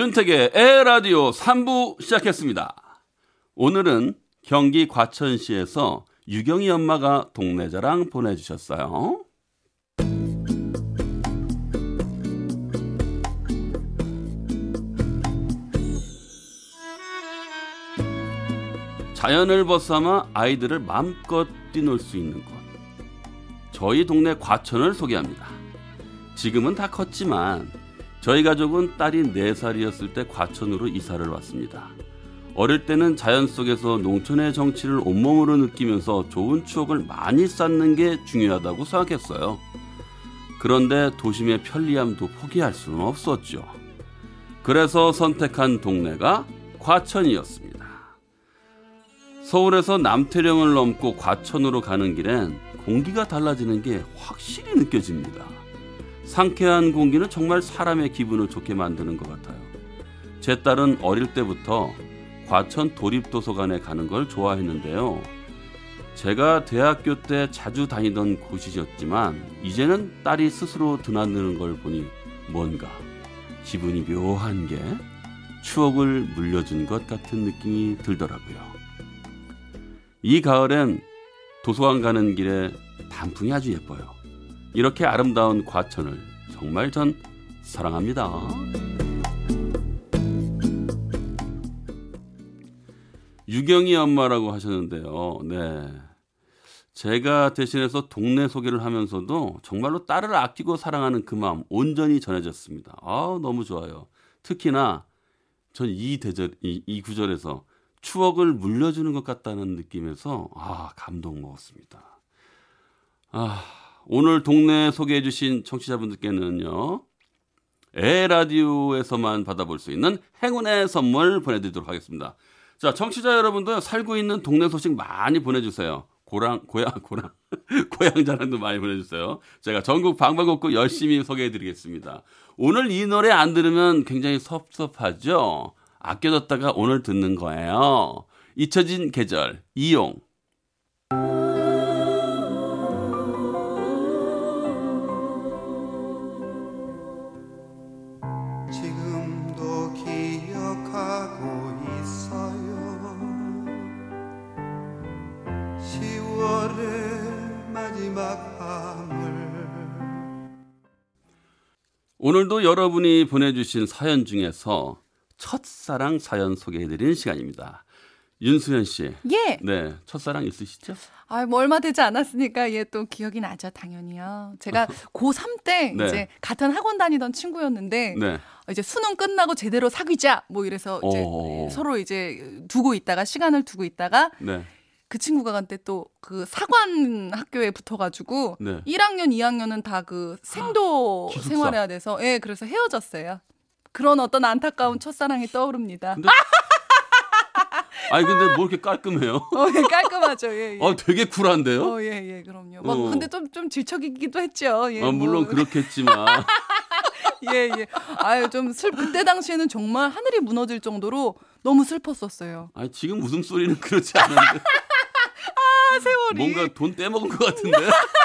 윤택의 에라디오 3부 시작했습니다. 오늘은 경기 과천시에서 유경이 엄마가 동네 자랑 보내주셨어요. 자연을 벗삼아 아이들을 마음껏 뛰놀 수 있는 곳. 저희 동네 과천을 소개합니다. 지금은 다 컸지만 저희 가족은 딸이 4살이었을 때 과천으로 이사를 왔습니다. 어릴 때는 자연 속에서 농촌의 정치를 온몸으로 느끼면서 좋은 추억을 많이 쌓는 게 중요하다고 생각했어요. 그런데 도심의 편리함도 포기할 수는 없었죠. 그래서 선택한 동네가 과천이었습니다. 서울에서 남태령을 넘고 과천으로 가는 길엔 공기가 달라지는 게 확실히 느껴집니다. 상쾌한 공기는 정말 사람의 기분을 좋게 만드는 것 같아요. 제 딸은 어릴 때부터 과천 도립도서관에 가는 걸 좋아했는데요. 제가 대학교 때 자주 다니던 곳이었지만 이제는 딸이 스스로 드나드는 걸 보니 뭔가 기분이 묘한 게 추억을 물려준 것 같은 느낌이 들더라고요. 이 가을엔 도서관 가는 길에 단풍이 아주 예뻐요. 이렇게 아름다운 과천을 정말 전 사랑합니다. 유경이 엄마라고 하셨는데요. 네. 제가 대신해서 동네 소개를 하면서도 정말로 딸을 아끼고 사랑하는 그 마음 온전히 전해졌습니다. 아, 너무 좋아요. 특히나 전 이 대절 이, 이 구절에서 추억을 물려주는 것 같다는 느낌에서 아, 감동 먹었습니다. 아, 오늘 동네 소개해 주신 청취자분들께는요. 에 라디오에서만 받아볼 수 있는 행운의 선물 보내드리도록 하겠습니다. 자, 청취자 여러분도 살고 있는 동네 소식 많이 보내주세요. 고랑, 고향, 고랑, 고향 자랑도 많이 보내주세요. 제가 전국 방방곡곡 열심히 소개해드리겠습니다. 오늘 이 노래 안 들으면 굉장히 섭섭하죠? 아껴뒀다가 오늘 듣는 거예요. 잊혀진 계절, 이용. 오늘도 여러분이 보내주신 사연 중에서 첫사랑 사연 소개해드리는 시간입니다. 윤수현 씨. 예. 네. 첫사랑 있으시죠? 아, 뭐 얼마 되지 않았으니까 얘또 기억이 나죠, 당연히요. 제가 고3 때 네. 이제 같은 학원 다니던 친구였는데 네. 이제 수능 끝나고 제대로 사귀자 뭐 이래서 이제 오. 서로 이제 두고 있다가 시간을 두고 있다가 네. 그 친구가 한때 또 그 사관 학교에 붙어가지고 네. 1학년, 2학년은 다 그 생도 기숙사. 생활해야 돼서 예, 그래서 헤어졌어요. 그런 어떤 안타까운 첫사랑이 떠오릅니다. 근데 아니 근데 뭐 이렇게 깔끔해요? 어, 예, 깔끔하죠. 예, 예. 어 되게 쿨한데요? 어, 예, 예, 그럼요. 막 어. 근데 좀, 좀 질척이기도 했죠. 예, 어, 물론 뭐. 그렇겠지만 예, 예. 아유, 좀 슬, 그때 당시에는 정말 하늘이 무너질 정도로 너무 슬펐었어요. 아니 지금 웃음소리는 그렇지 않은데 아, 세월이. 뭔가 돈 떼먹은 것 같은데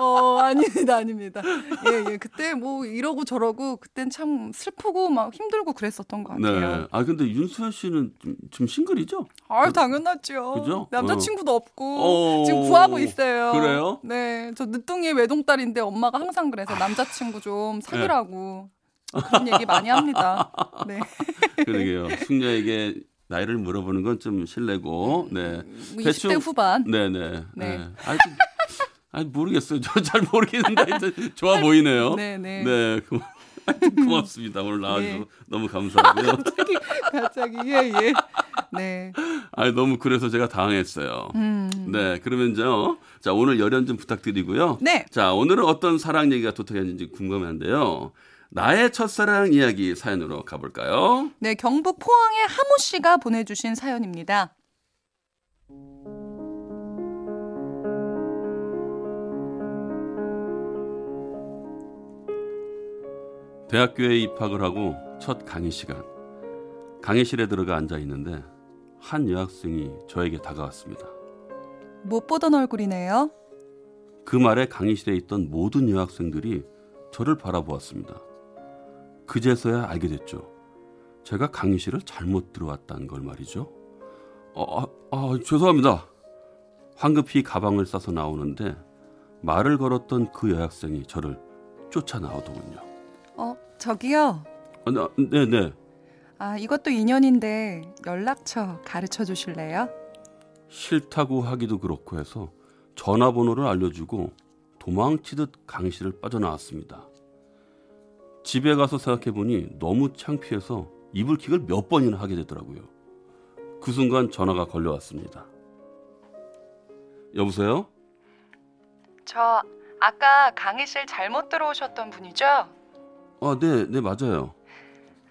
어, 아닙니다, 아닙니다. 예, 예. 그때 뭐 이러고 저러고 그땐 참 슬프고 막 힘들고 그랬었던 것 같아요. 네. 아 근데 윤수현 씨는 좀, 좀 싱글이죠? 아유, 당연하죠. 그죠? 남자친구도 없고 어. 지금 구하고 있어요. 그래요? 네. 저 늦둥이 외동딸인데 엄마가 항상 그래서 남자친구 좀 사귀라고 그런 얘기 많이 합니다. 네. 그러게요. 숙녀에게 나이를 물어보는 건 좀 실례고. 네. 뭐 20대 후반. 네네. 네. 네. 아니, 좀- 아니 모르겠어요. 저 잘 모르겠는데 좋아 보이네요. 네, 네. 네. 고, 하여튼 고맙습니다. 오늘 나와주셔서 네. 너무 감사하고요. 갑자기 갑자기 예, 예. 네. 아니 너무 그래서 제가 당황했어요. 음. 네. 그러면 저, 자 오늘 열연 좀 부탁드리고요. 네. 자 오늘은 어떤 사랑 얘기가 도착했는지 궁금한데요. 나의 첫사랑 이야기 사연으로 가볼까요? 네, 경북 포항의 하모 씨가 보내주신 사연입니다. 대학교에 입학을 하고 첫 강의 시간 강의실에 들어가 앉아 있는데 한 여학생이 저에게 다가왔습니다. 못 보던 얼굴이네요. 그 말에 강의실에 있던 모든 여학생들이 저를 바라보았습니다. 그제서야 알게 됐죠. 제가 강의실을 잘못 들어왔다는 걸 말이죠. 아, 아, 아, 죄송합니다. 황급히 가방을 싸서 나오는데 말을 걸었던 그 여학생이 저를 쫓아 나오더군요. 어, 저기요. 아, 나, 네네. 아, 이것도 인연인데 연락처 가르쳐 주실래요? 싫다고 하기도 그렇고 해서 전화번호를 알려주고 도망치듯 강의실을 빠져나왔습니다. 집에 가서 생각해 보니 너무 창피해서 이불킥을 몇 번이나 하게 되더라고요. 그 순간 전화가 걸려왔습니다. 여보세요? 저 아까 강의실 잘못 들어오셨던 분이죠? 아, 네, 네, 맞아요.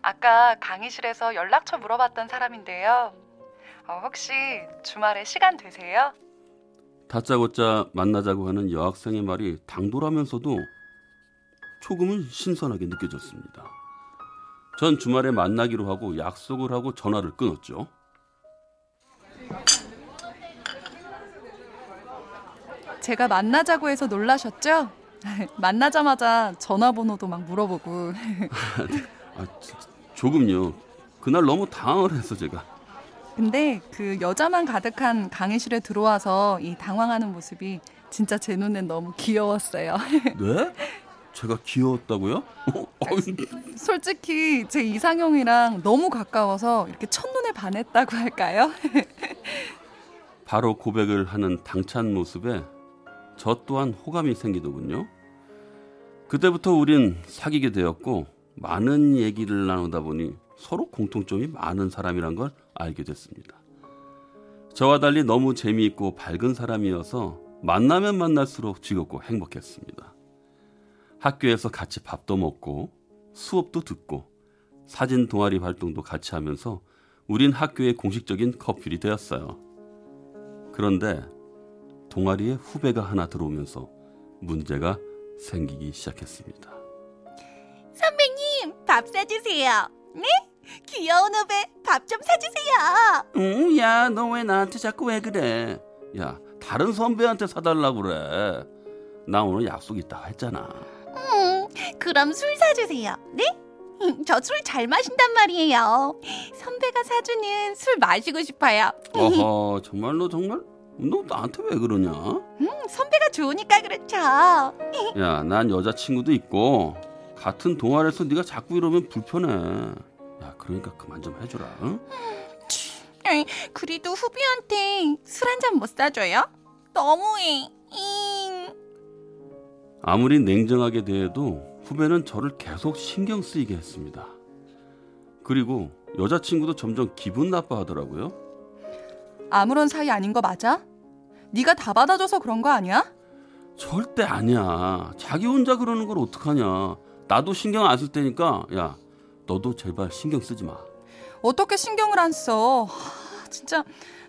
아까 강의실에서 연락처 물어봤던 사람인데요. 어, 혹시 주말에 시간 되세요? 다짜고짜 만나자고 하는 여학생의 말이 당돌하면서도 조금은 신선하게 느껴졌습니다. 전 주말에 만나기로 하고 약속을 하고 전화를 끊었죠. 제가 만나자고 해서 놀라셨죠? 만나자마자 전화번호도 막 물어보고. 아, 조금요. 그날 너무 당황을 해서 제가. 근데 그 여자만 가득한 강의실에 들어와서 이 당황하는 모습이 진짜 제 눈엔 너무 귀여웠어요. 네? 제가 귀여웠다고요? 어, 솔직히 제 이상형이랑 너무 가까워서 이렇게 첫눈에 반했다고 할까요? 바로 고백을 하는 당찬 모습에 저 또한 호감이 생기더군요. 그때부터 우린 사귀게 되었고 많은 얘기를 나누다 보니 서로 공통점이 많은 사람이란 걸 알게 됐습니다. 저와 달리 너무 재미있고 밝은 사람이어서 만나면 만날수록 즐겁고 행복했습니다. 학교에서 같이 밥도 먹고 수업도 듣고 사진 동아리 활동도 같이 하면서 우린 학교의 공식적인 커플이 되었어요. 그런데 동아리에 후배가 하나 들어오면서 문제가 생기기 시작했습니다. 선배님, 밥 사주세요. 네? 귀여운 후배 밥 좀 사주세요. 응, 야, 너 왜 나한테 자꾸 왜 그래? 야, 다른 선배한테 사달라고 그래. 나 오늘 약속 있다고 했잖아. 음, 그럼 술 사주세요. 네? 저 술 잘 마신단 말이에요. 선배가 사주는 술 마시고 싶어요. 어허, 정말로 정말? 너 나한테 왜 그러냐? 음, 선배가 좋으니까 그렇죠. 야, 난 여자친구도 있고 같은 동아리에서 네가 자꾸 이러면 불편해. 야, 그러니까 그만 좀 해주라. 응? 에이, 그래도 후배한테 술 한 잔 못 사줘요? 너무해. 잉. 아무리 냉정하게 대해도 후배는 저를 계속 신경 쓰이게 했습니다. 그리고 여자친구도 점점 기분 나빠하더라고요. 아무런 사이 아닌 거 맞아? 네가 다 받아줘서 그런 거 아니야? 절대 아니야. 자기 혼자 그러는 걸 어떡하냐. 나도 신경 안 쓸 테니까 야 너도 제발 신경 쓰지 마. 어떻게 신경을 안 써? 하, 진짜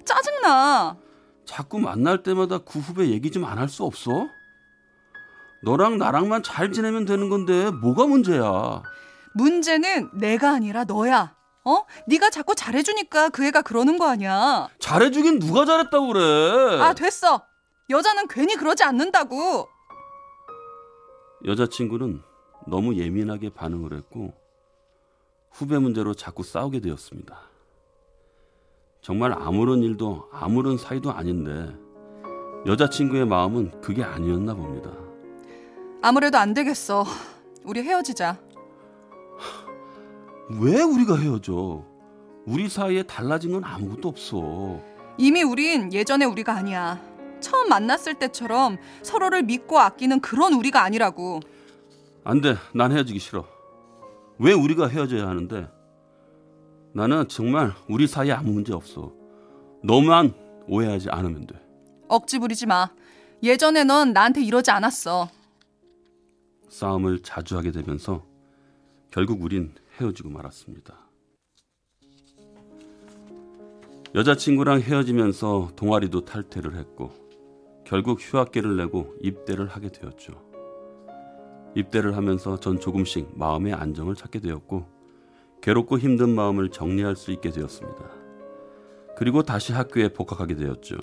짜증나. 자꾸 만날 때마다 그 후배 얘기 좀 안 할 수 없어? 너랑 나랑만 잘 지내면 되는 건데 뭐가 문제야? 문제는 내가 아니라 너야. 어? 네가 자꾸 잘해주니까 그 애가 그러는 거 아니야. 잘해주긴 누가 잘했다고 그래? 아 됐어. 여자는 괜히 그러지 않는다고. 여자친구는 너무 예민하게 반응을 했고 후배 문제로 자꾸 싸우게 되었습니다. 정말 아무런 일도 아무런 사이도 아닌데 여자친구의 마음은 그게 아니었나 봅니다. 아무래도 안 되겠어. 우리 헤어지자. 왜 우리가 헤어져? 우리 사이에 달라진 건 아무것도 없어. 이미 우린 예전에 우리가 아니야. 처음 만났을 때처럼 서로를 믿고 아끼는 그런 우리가 아니라고. 안 돼. 난 헤어지기 싫어. 왜 우리가 헤어져야 하는데? 나는 정말 우리 사이에 아무 문제 없어. 너만 오해하지 않으면 돼. 억지 부리지 마. 예전에 넌 나한테 이러지 않았어. 싸움을 자주 하게 되면서 결국 우린 헤어지고 말았습니다. 여자친구랑 헤어지면서 동아리도 탈퇴를 했고 결국 휴학계를 내고 입대를 하게 되었죠. 입대를 하면서 전 조금씩 마음의 안정을 찾게 되었고 괴롭고 힘든 마음을 정리할 수 있게 되었습니다. 그리고 다시 학교에 복학하게 되었죠.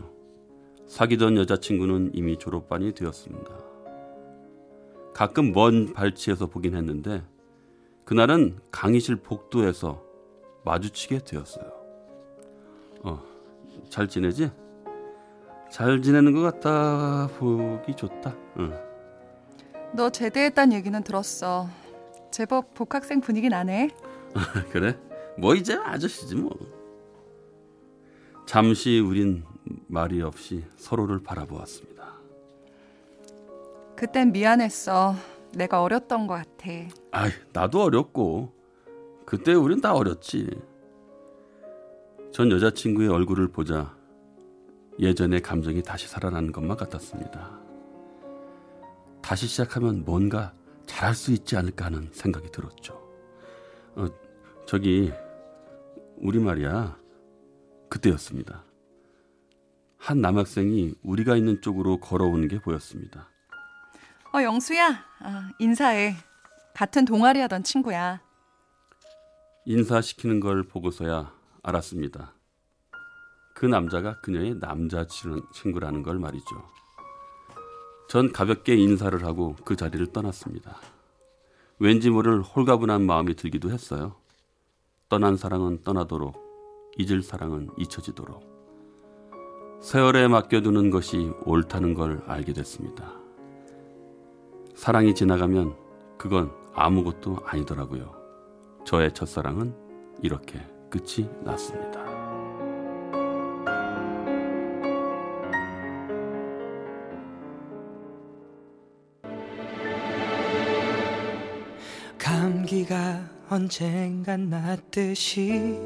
사귀던 여자친구는 이미 졸업반이 되었습니다. 가끔 먼 발치에서 보긴 했는데 그날은 강의실 복도에서 마주치게 되었어요. 어, 잘 지내지? 잘 지내는 것 같다. 보기 좋다. 응. 너 제대했단 얘기는 들었어. 제법 복학생 분위기 나네. 그래? 뭐 이제 아저씨지 뭐. 잠시 우린 말이 없이 서로를 바라보았습니다. 그땐 미안했어. 내가 어렸던 것 같아. 아이, 나도 어렸고 그때 우린 다 어렸지. 전 여자친구의 얼굴을 보자 예전의 감정이 다시 살아나는 것만 같았습니다. 다시 시작하면 뭔가 잘할 수 있지 않을까 하는 생각이 들었죠. 어, 저기 우리 말이야 그때였습니다. 한 남학생이 우리가 있는 쪽으로 걸어오는 게 보였습니다. 어, 영수야. 아, 인사해. 같은 동아리 하던 친구야. 인사시키는 걸 보고서야 알았습니다. 그 남자가 그녀의 남자친구라는 걸 말이죠. 전 가볍게 인사를 하고 그 자리를 떠났습니다. 왠지 모를 홀가분한 마음이 들기도 했어요. 떠난 사랑은 떠나도록, 잊을 사랑은 잊혀지도록. 세월에 맡겨두는 것이 옳다는 걸 알게 됐습니다. 사랑이 지나가면 그건 아무것도 아니더라고요. 저의 첫사랑은 이렇게 끝이 났습니다. 감기가 언젠간 났듯이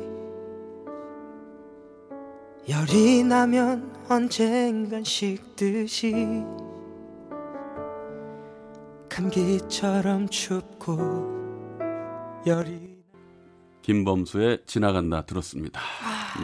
열이 나면 언젠간 식듯이 감기처럼 춥고 열이 김범수의 지나간다 들었습니다.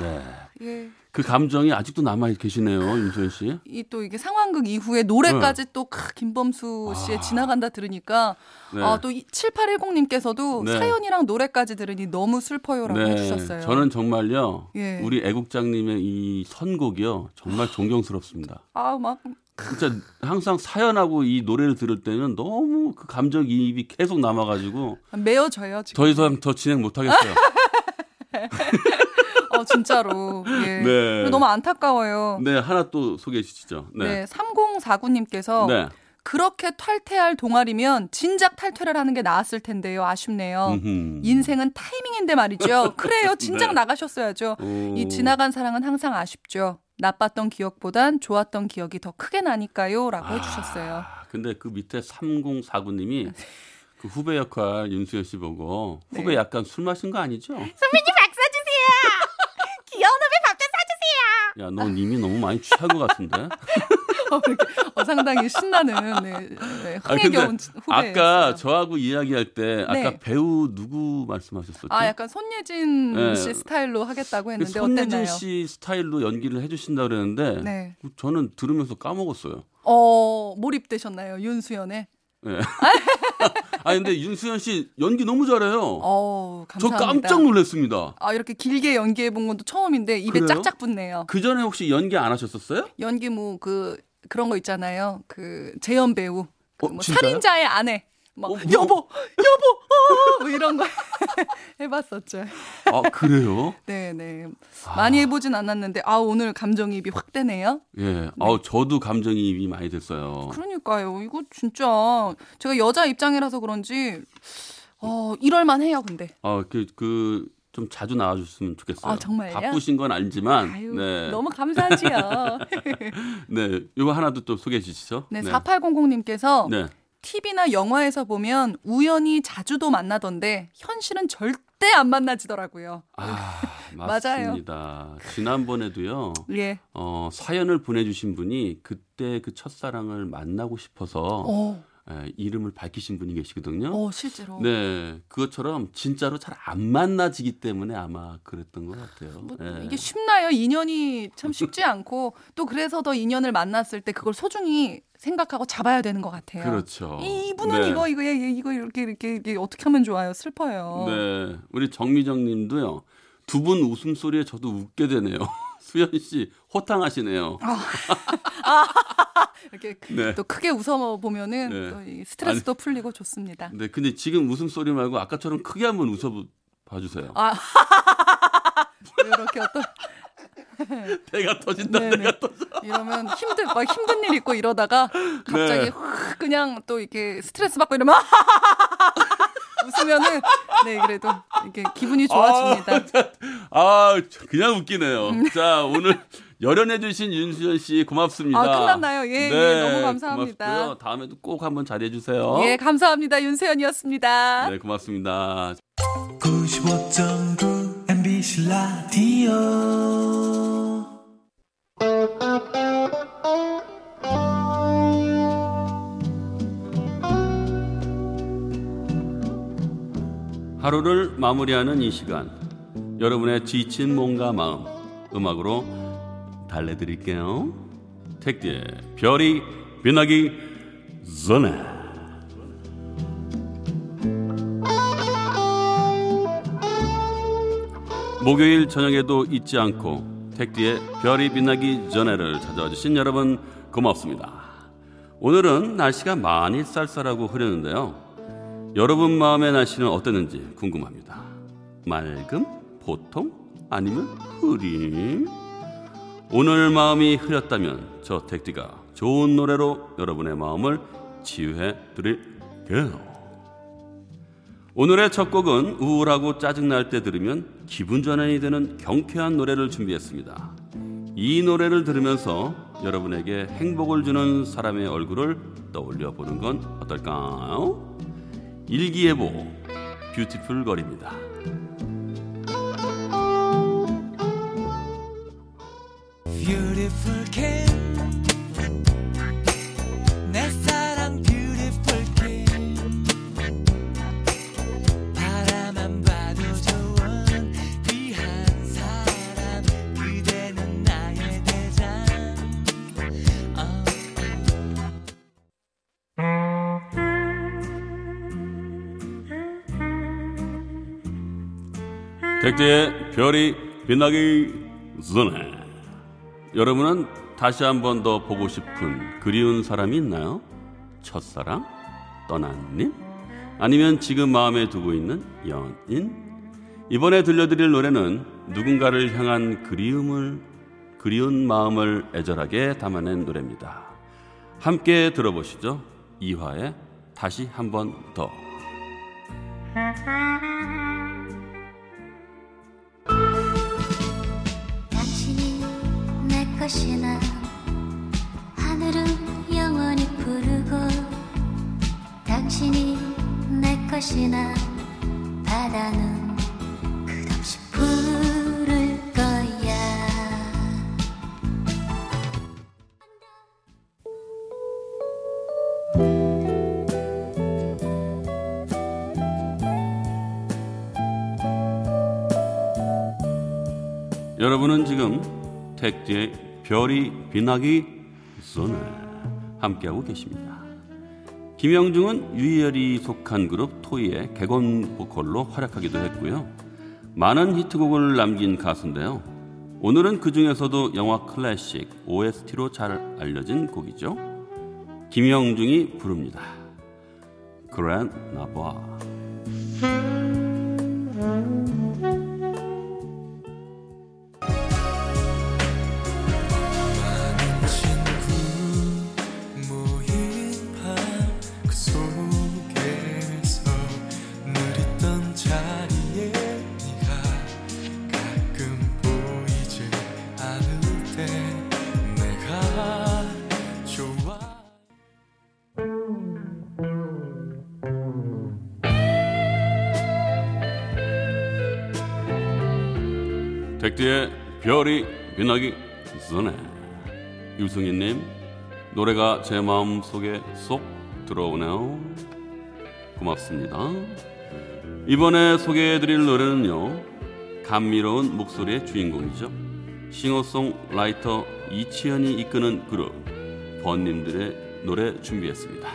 네. 예. 그 감정이 아직도 남아 계시네요, 윤소연 씨. 이 또 이게 상황극 이후에 노래까지 또 크, 김범수 씨의 아. 지나간다 들으니까 네. 아, 또 7810님께서도 네. 사연이랑 노래까지 들으니 너무 슬퍼요라고 해주셨어요. 저는 정말요, 예. 우리 애국장님의 이 선곡이요, 정말 존경스럽습니다. 아 막 진짜 항상 사연하고 이 노래를 들을 때는 너무 그 감정 이입이 계속 남아가지고 메어져요 지금. 더 이상 더 진행 못하겠어요. 어 진짜로. 예. 네. 너무 안타까워요. 네, 하나 또 소개해 주시죠. 네. 네. 3049님께서 네. 그렇게 탈퇴할 동아리면 진작 탈퇴를 하는 게 나았을 텐데요. 아쉽네요. 음흠. 인생은 타이밍인데 말이죠. 그래요. 진작 네. 나가셨어야죠. 오. 이 지나간 사랑은 항상 아쉽죠. 나빴던 기억보단 좋았던 기억이 더 크게 나니까요. 라고 해주셨어요. 아, 근데 그 밑에 3049님이 그 후배 역할 윤수연 씨 보고 후배 네. 약간 술 마신 거 아니죠? 선배님 박 사주세요. 귀여운 후배 밥좀 사주세요. 야, 넌 이미 너무 많이 취한 것 같은데? 어, 이렇게 어, 상당히 신나는 네, 네, 흥에 겨운 후배. 아까 저하고 이야기할 때 아까 네. 배우 누구 말씀하셨었죠? 아 약간 손예진 네. 씨 스타일로 하겠다고 그 했는데 손예진 어땠나요? 씨 스타일로 연기를 해주신다 그랬는데 네. 저는 들으면서 까먹었어요. 어 몰입되셨나요 윤수연에? 네. 아 근데 윤수연 씨 연기 너무 잘해요. 어저 감사합니다. 깜짝 놀랐습니다. 아 이렇게 길게 연기해 본 것도 처음인데 입에 그래요? 짝짝 붙네요. 그 전에 혹시 연기 안 하셨었어요? 연기 뭐 그 그런 거 있잖아요. 그 재연 배우 그 어, 뭐 진짜요? 살인자의 아내 막 어, 뭐? 여보 여보 어, 뭐 이런 거 해봤었죠. 아 그래요? 네네 많이 해보진 않았는데 아 오늘 감정이입이 확 되네요. 예. 아 저도 감정이입이 많이 됐어요. 그러니까요. 이거 진짜 제가 여자 입장이라서 그런지 어 이럴만 해요. 근데 아그 그 좀 자주 나와주셨으면 좋겠어요. 아, 정말요? 바쁘신 건 알지만 아유 네. 너무 감사하지요. 네. 이거 하나도 또 소개해 주시죠. 네, 4800님께서 네. TV나 영화에서 보면 우연히 자주도 만나던데 현실은 절대 안 만나지더라고요. 아. 맞습니다. 지난번에도요. 예. 어, 사연을 보내주신 분이 그때 그 첫사랑을 만나고 싶어서 어. 에, 이름을 밝히신 분이 계시거든요. 어, 실제로. 네, 그것처럼 진짜로 잘 안 만나지기 때문에 아마 그랬던 것 같아요. 뭐 예. 이게 쉽나요? 인연이 참 쉽지 않고 또 그래서 더 인연을 만났을 때 그걸 소중히 생각하고 잡아야 되는 것 같아요. 그렇죠. 이- 이분은 네. 이거 이거 예, 이거 이렇게 이렇게 이게 어떻게 하면 좋아요? 슬퍼요. 네, 우리 정미정님도요. 두 분 웃음소리에 저도 웃게 되네요. 수현 씨 호탕하시네요. 이렇게 네. 또 크게 웃어 보면은 네. 스트레스도 풀리고 좋습니다. 네, 근데 지금 웃음 소리 말고 아까처럼 크게 한번 웃어 봐주세요. 아 이렇게 어떤 배가 터진다, 네네. 배가 터져. 이러면 힘들 막 힘든 일 있고 이러다가 갑자기 네. 확 그냥 또 이렇게 스트레스 받고 이러면 웃으면은 네 그래도 이게 기분이 좋아집니다. 아, 그냥 웃기네요. 자, 오늘 열연해주신 윤수연 씨 고맙습니다. 아, 끝났나요? 예, 예, 너무 감사합니다. 고맙고요. 다음에도 꼭 한번 잘해주세요. 예 감사합니다 윤세연이었습니다. 네, 고맙습니다. 95.9 MBC 라디오 하루를 마무리하는 이 시간 여러분의 지친 몸과 마음 음악으로 달래드릴게요 택디의 별이 빛나기 전에 목요일 저녁에도 잊지 않고 택디의 별이 빛나기 전에를 찾아와 주신 여러분 고맙습니다 오늘은 날씨가 많이 쌀쌀하고 흐렸는데요 여러분 마음의 날씨는 어땠는지 궁금합니다. 맑음? 보통? 아니면 흐림? 오늘 마음이 흐렸다면 저 택디가 좋은 노래로 여러분의 마음을 치유해 드릴게요. 오늘의 첫 곡은 우울하고 짜증날 때 들으면 기분 전환이 되는 경쾌한 노래를 준비했습니다. 이 노래를 들으면서 여러분에게 행복을 주는 사람의 얼굴을 떠올려 보는 건 어떨까요? 일기예보 뷰티풀 거리입니다. Beautiful Kim 내 사랑 Beautiful Kim 바라만 봐도 좋은 귀한 사람. 그대는 나의 대장. 어. 택대의 별이 빛나기 전에 여러분은 다시 한 번 더 보고 싶은 그리운 사람이 있나요? 첫사랑? 떠난 님? 아니면 지금 마음에 두고 있는 연인? 이번에 들려드릴 노래는 누군가를 향한 그리움을 그리운 마음을 애절하게 담아낸 노래입니다. 함께 들어보시죠. 이화의 다시 한 번 더. 것이나 하늘은 영원히 부르고 당신이 내 것이나 바다는 끝없이 부를 거야. 여러분은 지금 택디의 별이 빛나기 전에 함께하고 계십니다. 김영중은 유희열이 속한 그룹 토이의 객원 보컬로 활약하기도 했고요. 많은 히트곡을 남긴 가수인데요. 오늘은 그 중에서도 영화 클래식 OST로 잘 알려진 곡이죠. 김영중이 부릅니다. 그랜 나바. 빛나기 전에 유승희님 노래가 제 마음 속에 쏙 들어오네요. 고맙습니다. 이번에 소개해드릴 노래는요. 감미로운 목소리의 주인공이죠. 싱어송라이터 이치현이 이끄는 그룹 번님들의 노래 준비했습니다.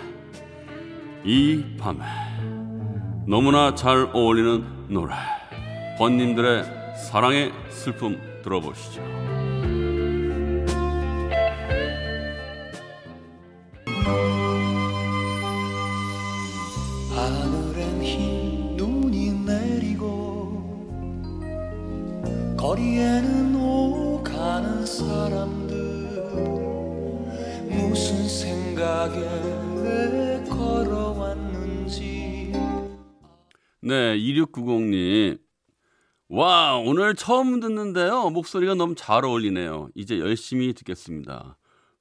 이 밤에 너무나 잘 어울리는 노래 번님들의 사랑의 슬픔 들어보시죠. 거리에는 오가는 사람들 무슨 생각에 걸어왔는지 네, 2690님. 와, 오늘 처음 듣는데요. 목소리가 너무 잘 어울리네요. 이제 열심히 듣겠습니다.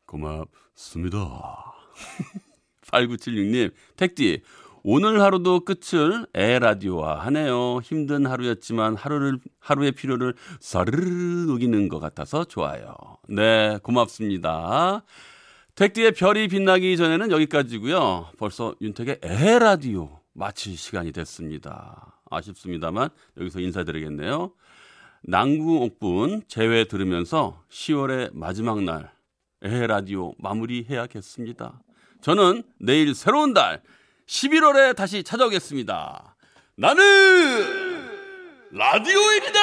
고맙습니다. 8976님, 택디. 오늘 하루도 끝을 에라디오와 하네요. 힘든 하루였지만 하루를, 하루의 피로를 사르르 녹이는 것 같아서 좋아요. 네, 고맙습니다. 택디의 별이 빛나기 전에는 여기까지고요. 벌써 윤택의 에라디오 마칠 시간이 됐습니다. 아쉽습니다만 여기서 인사드리겠네요. 남궁옥분 재회 들으면서 10월의 마지막 날 에라디오 마무리해야겠습니다. 저는 내일 새로운 달 11월에 다시 찾아오겠습니다. 나는 라디오입니다!